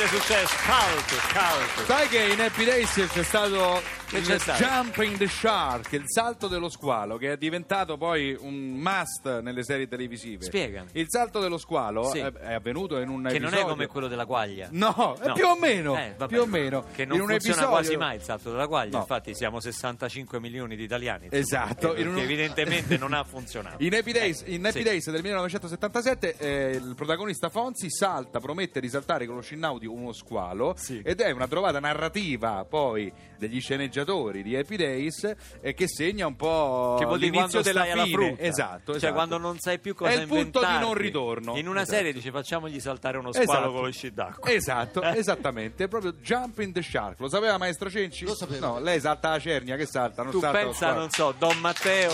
Grande successo, cult, cult. Sai che in Happy Days c'è stato Jumping the Shark, il salto dello squalo, che è diventato poi un must nelle serie televisive. Spiegami. Il salto dello squalo Sì. è, è avvenuto in un Che non episodio. è come quello della quaglia. No, è No. più o meno. Eh, vabbè, più o meno. Che non in un funziona episodio... quasi mai il salto della quaglia. No. Infatti siamo 65 milioni di italiani. insomma, Esatto, Perché, in un- perché evidentemente non ha funzionato. In Happy Days, Eh, in Happy sì. Days del 1977 eh, il protagonista Fonzi salta, promette di saltare con lo sci nauti uno squalo Sì. ed è una trovata narrativa poi degli sceneggiatori di Happy Days eh, che segna un po' Che l'inizio della fine. frutta. Esatto, Cioè esatto. quando non sai più cosa È il punto di non ritorno. In una Esatto. serie dice facciamogli saltare uno squalo Esatto. con lo sci d'acqua. Esatto, Eh. esattamente, è proprio Jumping the Shark. Lo sapeva maestro Cenci? Lo sapevo. No, lei salta la cernia, che salta? Non Tu salta pensa, non so, Don Matteo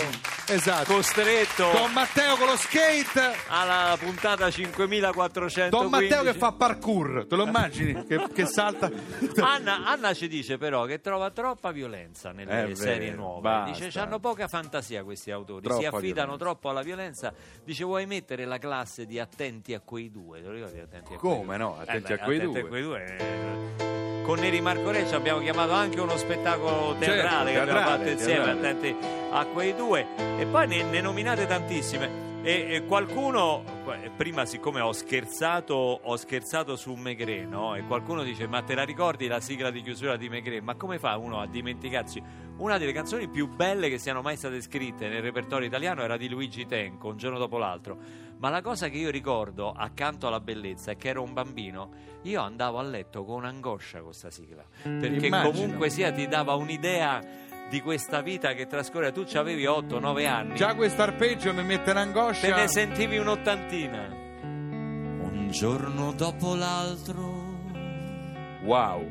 Esatto. costretto Don Matteo con lo skate alla puntata 5415. Don Matteo che fa parkour, te lo immagini? che, che salta. Anna, Anna ci dice però che trova troppa violenza nelle vero, serie nuove. basta. Dice hanno poca fantasia questi autori, Troppa si affidano violenza. troppo alla violenza. Dice vuoi mettere la classe di attenti a quei due? Te lo ricordi attenti a quei Come due? no? Attenti Eh a beh, quei attenti due. a quei due. eh. Con Neri Marco Recci abbiamo chiamato anche uno spettacolo teatrale che abbiamo teatrale, fatto insieme, teatrale. attenti a quei due. E poi ne, ne nominate tantissime. E, e qualcuno, prima siccome ho scherzato, ho scherzato su Megre, no? E qualcuno dice, ma te la ricordi la sigla di chiusura di Megre? Ma come fa uno a dimenticarsi? Una delle canzoni più belle che siano mai state scritte nel repertorio italiano era di Luigi Tenco, un giorno dopo l'altro. Ma la cosa che io ricordo, accanto alla bellezza, è che ero un bambino, io andavo a letto con angoscia con questa sigla. Perché Immagino. comunque sia ti dava un'idea di questa vita che trascorre. Tu avevi 8-9 anni. Già questo arpeggio mi mette in angoscia. Te ne sentivi un'ottantina. Un giorno dopo l'altro, Wow.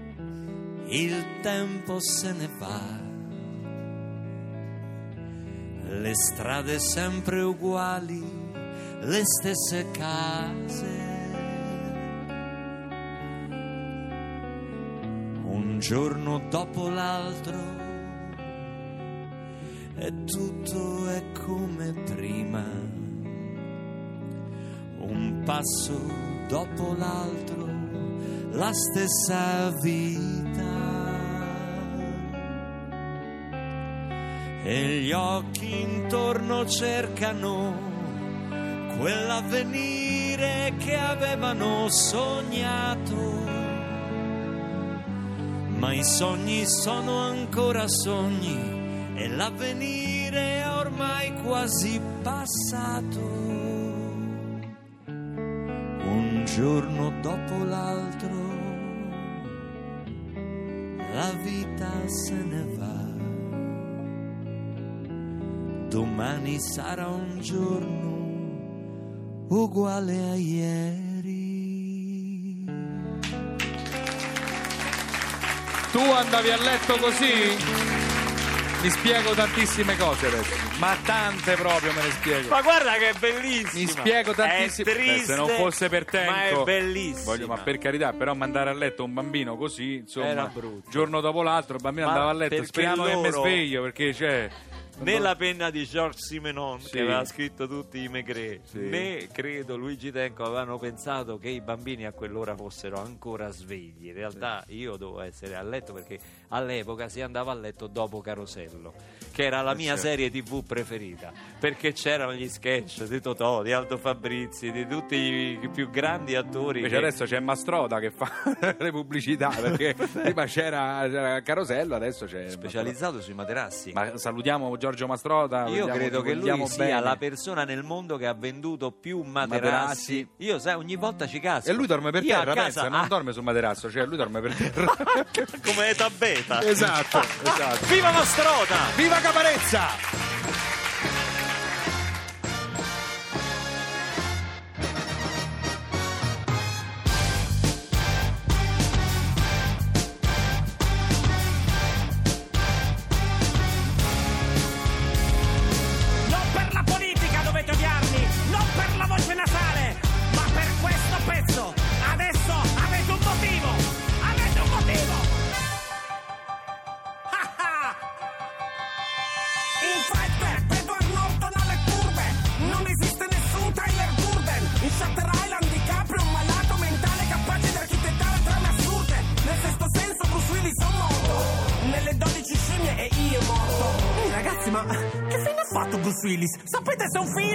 il tempo se ne va. Le strade sempre uguali, le stesse case. Un giorno dopo l'altro, e tutto è come prima un passo dopo l'altro, la stessa vita. E gli occhi intorno cercano quell'avvenire che avevano sognato. Ma i sogni sono ancora sogni e l'avvenire è ormai quasi passato un giorno dopo l'altro la vita se ne va. Domani sarà un giorno uguale a ieri. Tu andavi a letto così? Mi spiego tantissime cose adesso. Ma tante proprio me ne spiego. Ma guarda che è bellissima! Mi spiego tantissime È triste, se non fosse per tempo. Ma è bellissima. Voglio, ma per carità, però mandare a letto un bambino così, insomma, Era brutto. giorno dopo l'altro, il bambino Ma andava a letto. Speriamo che mi loro- sveglio perché c'è. Né la penna di Georges Simenon Sì. che aveva scritto tutti i Maigret, Sì. né credo Luigi Tenco avevano pensato che i bambini a quell'ora fossero ancora svegli. In realtà io dovevo essere a letto perché all'epoca si andava a letto dopo Carosello, che era la mia sì. serie tv preferita, perché c'erano gli sketch di Totò, di Aldo Fabrizi, di tutti i più grandi attori. Invece che- adesso c'è Mastroda che fa le pubblicità perché prima c'era, c'era Carosello, adesso c'è specializzato sui materassi. Ma salutiamo Giorgio Mastrota. Io credo che lui sia bene. la persona nel mondo che ha venduto più materassi. Materassi. Io sai, ogni volta ci casco. E lui dorme per Io terra, casa, pensa, non ah, dorme sul materasso, cioè lui dorme per terra. come Eta Beta. esatto, esatto. Viva Mastrota! Viva Caparezza! Sapete se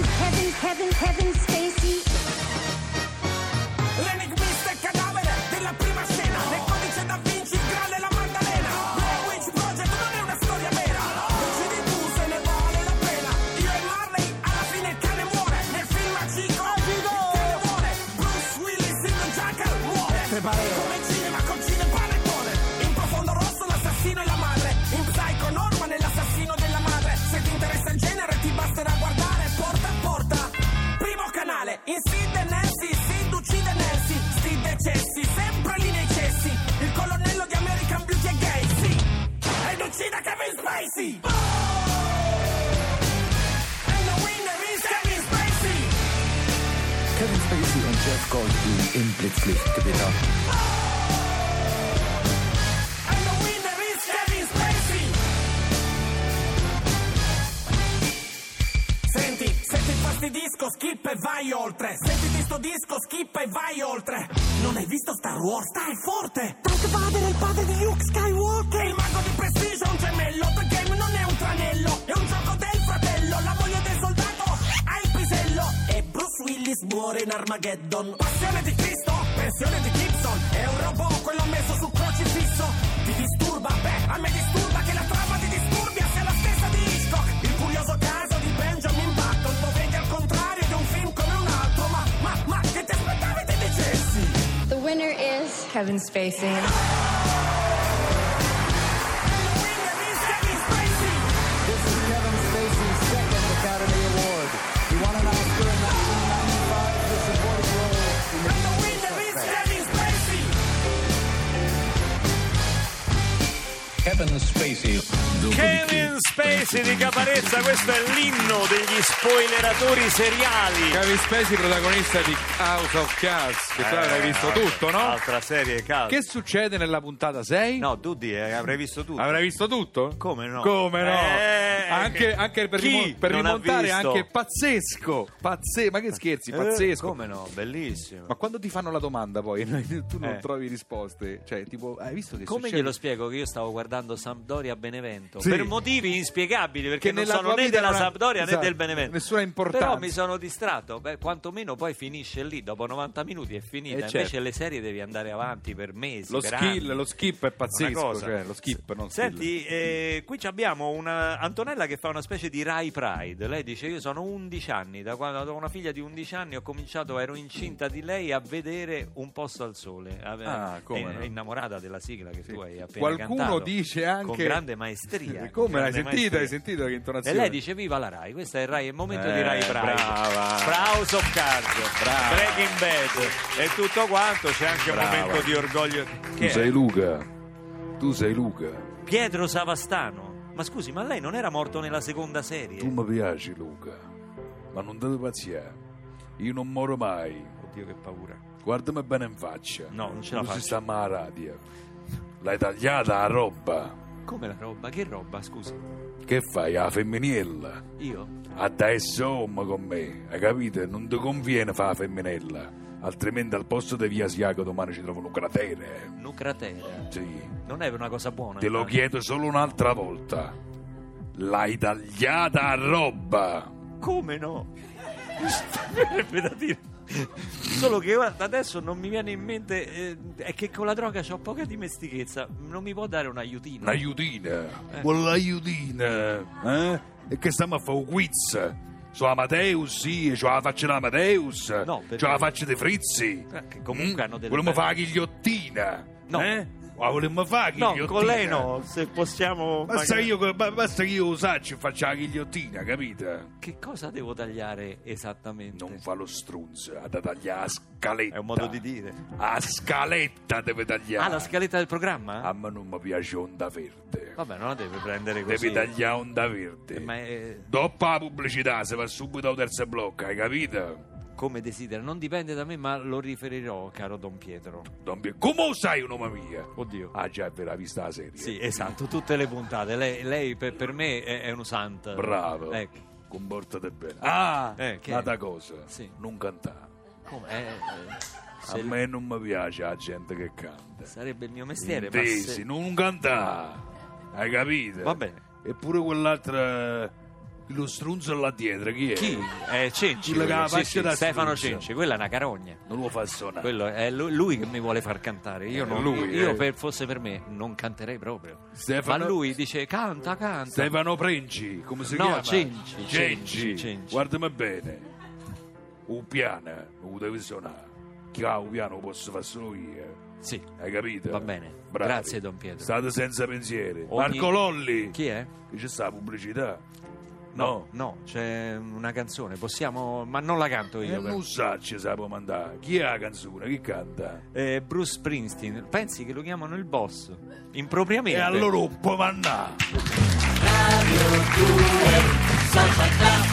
Kevin, Kevin, Kevin, Kevin Spacey. Im Blitzlichtgewitter. Senti, se ti infastidisco, skip e vai oltre. Sentiti sto disco, skip e vai oltre. Non hai visto Star Wars? Stai forte! Darth Vader è il padre di Luke Skywalker. Il mago di Prestige è un gemello. The Game non è un tranello, Willis muore in Armageddon. Passione di Cristo, pensione di Gibson. È un robot, quello messo sul crocifisso. Ti disturba? Beh, a me disturba che la trama di Disturbia sia la stessa di Hitchcock. Il curioso caso di Benjamin Button. Lo vedi al contrario di un film come un altro. Ma, ma, ma, che ti aspettavi ti dicessi? The winner is Kevin Spacey. Kevin Spacey. Kevin Spacey di Caparezza, questo è l'inno degli spoileratori seriali. Kevin Spacey, protagonista di House of Cards, che tu avrai visto altra- tutto, no? Altra serie calda. Che succede nella puntata 6? No, tu di, eh, avrai visto tutto. Avrai visto tutto? Come no? Come no? Eh, anche, anche per, rimon- per rimontare, anche pazzesco. Pazze- ma che scherzi, Eh, pazzesco. come no? Bellissimo. Ma quando ti fanno la domanda poi tu non Eh. trovi risposte, cioè tipo, hai visto che Come succede? glielo spiego che io stavo guardando Sampdoria Benevento? Sì. Per motivi inspiegabili, perché Che non sono né della ha- Sampdoria esatto, né del Benevento. nessuna importanza. Però mi sono distratto. Beh, quantomeno poi finisce lì, dopo 90 minuti è finita. Eh, Invece certo. le serie devi andare avanti per mesi. Lo per skill, anni. lo skip è Una pazzesco, cioè lo skip, non. Senti, eh, qui abbiamo una Antonella che fa una specie di Rai Pride. Lei dice: Io sono 11 anni, da quando ho una figlia di 11 anni, ho cominciato, ero incinta di lei a vedere un posto al sole. Ah, come è, no? innamorata della sigla che tu hai appena Qualcuno cantato, dice anche con grande maestria. Come l'hai sentita? Maestria. Hai sentito che E intonazione? lei dice viva la Rai, questo è il Rai, il momento di Eh, Rai Pride. brava. House of Cards, Brava. Breaking Bad e tutto quanto, c'è anche Brava. un momento di orgoglio. Che è? Luca. Tu sei Luca. Pietro Savastano. Ma scusi, ma lei non era morto nella seconda serie? mi piaci Luca. Ma non deve pazziare. Io non moro mai. Oddio che paura. guardami bene in faccia. No, non ce la Come faccio. si sta a radio. L'hai tagliata la roba. Come la roba? Che roba, scusi? Che fai, la femminilla? Io? Adesso home con me, hai capito? Non ti conviene fare la femminella. Altrimenti al posto di via Asiago domani ci trovo un cratere. Un cratere. Sì. Non è una cosa buona. Te lo chiedo solo un'altra volta. L'hai tagliata a roba. Come no? Mi verrebbe da dire. Solo che ora, adesso non mi viene in mente eh, è che con la droga ho poca dimestichezza. Non mi può dare un aiutino? Un'aiutina. Vuole l'aiutina. Eh? E che stiamo a fare un quiz? Su Amadeus, sì, c'ho la faccia di Amadeus. No, perché- C'ho la faccia di Frizzi. Eh, che comunque hanno delle belle- fare la ghigliottina. No. Eh? Ma volemmo fare la No, con lei no, se possiamo... Basta, magari- io, ba- basta che io usaccio e faccia la ghigliottina, capito? Che cosa devo tagliare esattamente? Non fa lo strunzo, ha da tagliare la scaletta. È un modo di dire. La scaletta deve tagliare. Ah, la scaletta del programma? A me non mi piace onda verde. Vabbè, non la deve prendere così. Devi tagliare onda verde. Ma è Dopo la pubblicità si va subito al terzo blocco, hai capito? Come desidera. Non dipende da me, ma lo riferirò, caro Don Pietro. Don Pie- Come sai, nome mia? Oddio. Ah già, ve l'ha vista la serie. Sì, esatto, tutte le puntate. Lei, lei per, per me è, è un santo. Bravo. Ecco. Comportate bene. Ah, Eh, che- un'altra cosa. Sì. Non cantare. Come? Eh, eh, A se- me non mi piace la gente che canta. Sarebbe il mio mestiere, ma Intesi, se... non cantare. Hai capito? Va bene. Eppure quell'altra... Lo strunzo là dietro, chi è? Chi? È Cenci. Quello che ha sì, faccia sì, da Stefano. Cenci, quella è una carogna. Non lo fa suonare. Quello è lu- lui che mi vuole far cantare. Io, Eh, non, lui, io eh. per, fosse per me non canterei proprio. Stefano- Ma lui dice canta, canta. Stefano Prenci, come si No, chiama? Cenci, Cenci. Cenci, Cenci. Guardami bene. Un piano lo devi suonare. Chi ha un piano lo posso fare solo io. Sì. Hai capito? Va bene. Bravi. Grazie, Don Pietro. State senza pensieri. Ogni- Marco Lolli. Chi è? Che c'è sta la pubblicità? No, no, c'è una canzone, possiamo... ma non la canto io. non sa ci sa può mandare. Chi è la canzone? Chi canta? Eh, Bruce Springsteen, pensi che lo chiamano il boss? Impropriamente. E allora lo può mandare. I